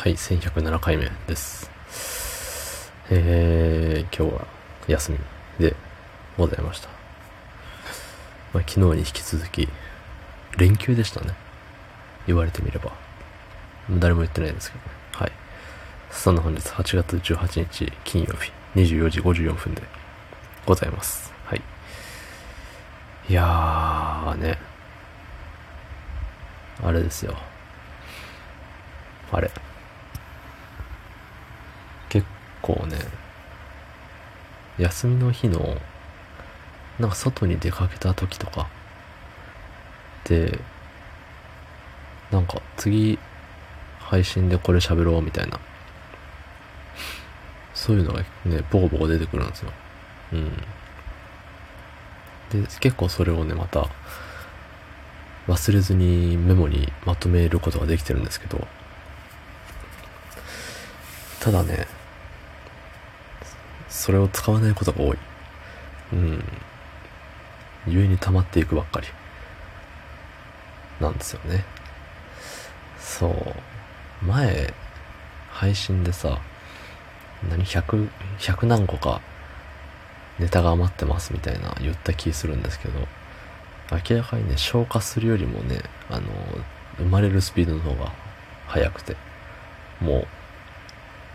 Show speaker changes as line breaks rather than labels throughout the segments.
はい、1107回目です。えー、今日は休みでございました。まあ、昨日に引き続き、連休でしたね。言われてみれば。誰も言ってないですけどね。はい。そんな本日8月18日金曜日24時54分でございます。はい。いやーね。あれですよ。あれ。結構ね、休みの日の、なんか外に出かけた時とか、で、なんか次、配信でこれ喋ろうみたいな、そういうのがね、ボコボコ出てくるんですよ。うん。で、結構それをね、また、忘れずにメモにまとめることができてるんですけど、ただね、それを使わないことが多い。うん。故に溜まっていくばっかり。なんですよね。そう。前、配信でさ、何、100、100何個かネタが余ってますみたいな言った気するんですけど、明らかにね、消化するよりもね、あの、生まれるスピードの方が速くて、も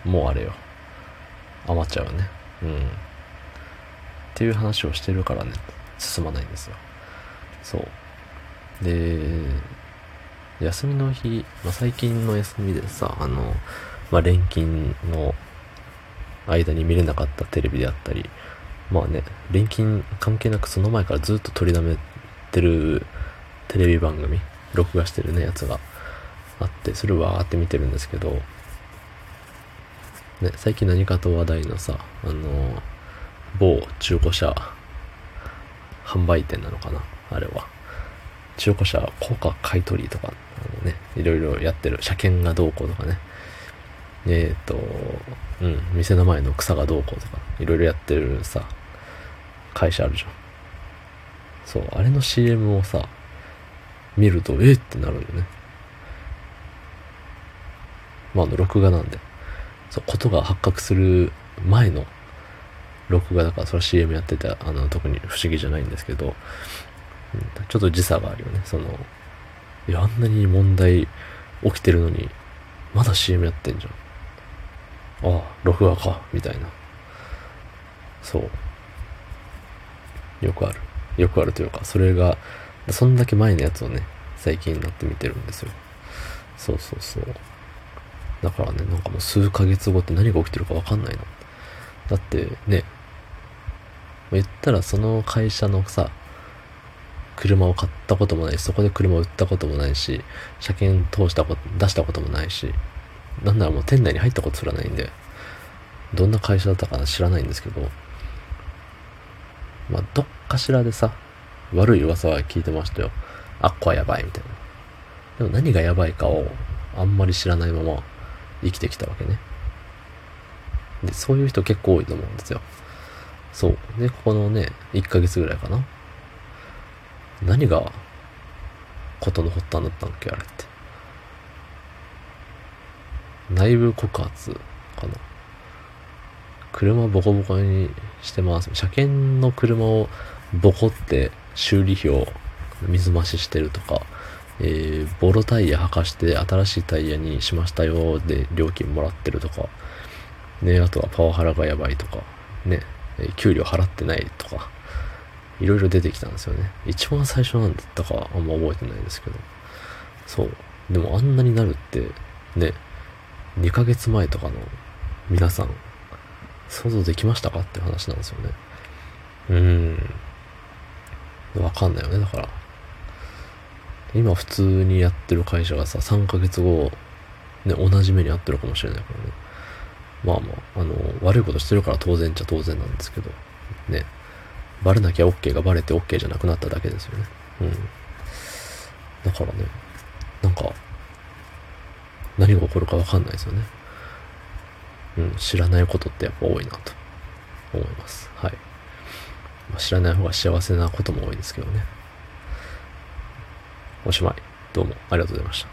う、もうあれよ。余っちゃうよね。うん。っていう話をしてるからね、進まないんですよ。そう。で、休みの日、まあ、最近の休みでさ、あの、まあ、連勤の間に見れなかったテレビであったり、まあね、連勤関係なくその前からずっと取りだめてるテレビ番組、録画してるね、やつがあって、それをわーって見てるんですけど、ね、最近何かと話題のさ、あの、某中古車販売店なのかなあれは。中古車高価買い取りとか、あのね、いろいろやってる。車検がどうこうとかね。えっ、と、うん、店の前の草がどうこうとか、いろいろやってるさ、会社あるじゃん。そう、あれの CM をさ、見ると、えーってなるんだよね。まあ、あの、録画なんで。そう、ことが発覚する前の録画だから、それは CM やってて、あの、特に不思議じゃないんですけど、ちょっと時差があるよね。その、いや、あんなに問題起きてるのに、まだ CM やってんじゃん。ああ、録画か、みたいな。そう。よくある。よくあるというか、それが、そんだけ前のやつをね、最近になって見てるんですよ。そうそうそう。だからね、なんかもう数ヶ月後って何が起きてるかわかんないの。だってね、言ったらその会社のさ、車を買ったこともないし、そこで車を売ったこともないし、車検通したこと、出したこともないし、なんならもう店内に入ったことすらないんで、どんな会社だったか知らないんですけど、まあ、どっかしらでさ、悪い噂は聞いてましたよ。あっこはやばいみたいな。でも何がやばいかをあんまり知らないまま生きてきたわけね。で、そういう人結構多いと思うんですよ。そう。で、ここのね、1ヶ月ぐらいかな。何が、ことの発端だったんだっけあれって。内部告発かな。車ボコボコにしてます。車検の車をボコって修理費を水増ししてるとか、えー、ボロタイヤ履かして新しいタイヤにしましたよで料金もらってるとか、ね、あとはパワハラがやばいとか、ね、えー給料払ってないとか、いろいろ出てきたんですよね。一番最初なんだったかあんま覚えてないですけど。そう。でもあんなになるって、ね、2ヶ月前とかの皆さん、想像できましたかって話なんですよね。うーん。わかんないよね、だから。今普通にやってる会社がさ、3ヶ月後、ね、同じ目に遭ってるかもしれないからね。まあまあ、あの、悪いことしてるから当然っちゃ当然なんですけど、ね。バレなきゃ OK がバレて OK じゃなくなっただけですよね。うん。だからね、なんか、何が起こるかわかんないですよね。うん、知らないことってやっぱ多いなと思います。はい。まあ、知らない方が幸せなことも多いですけどね。おしまい。どうもありがとうございました。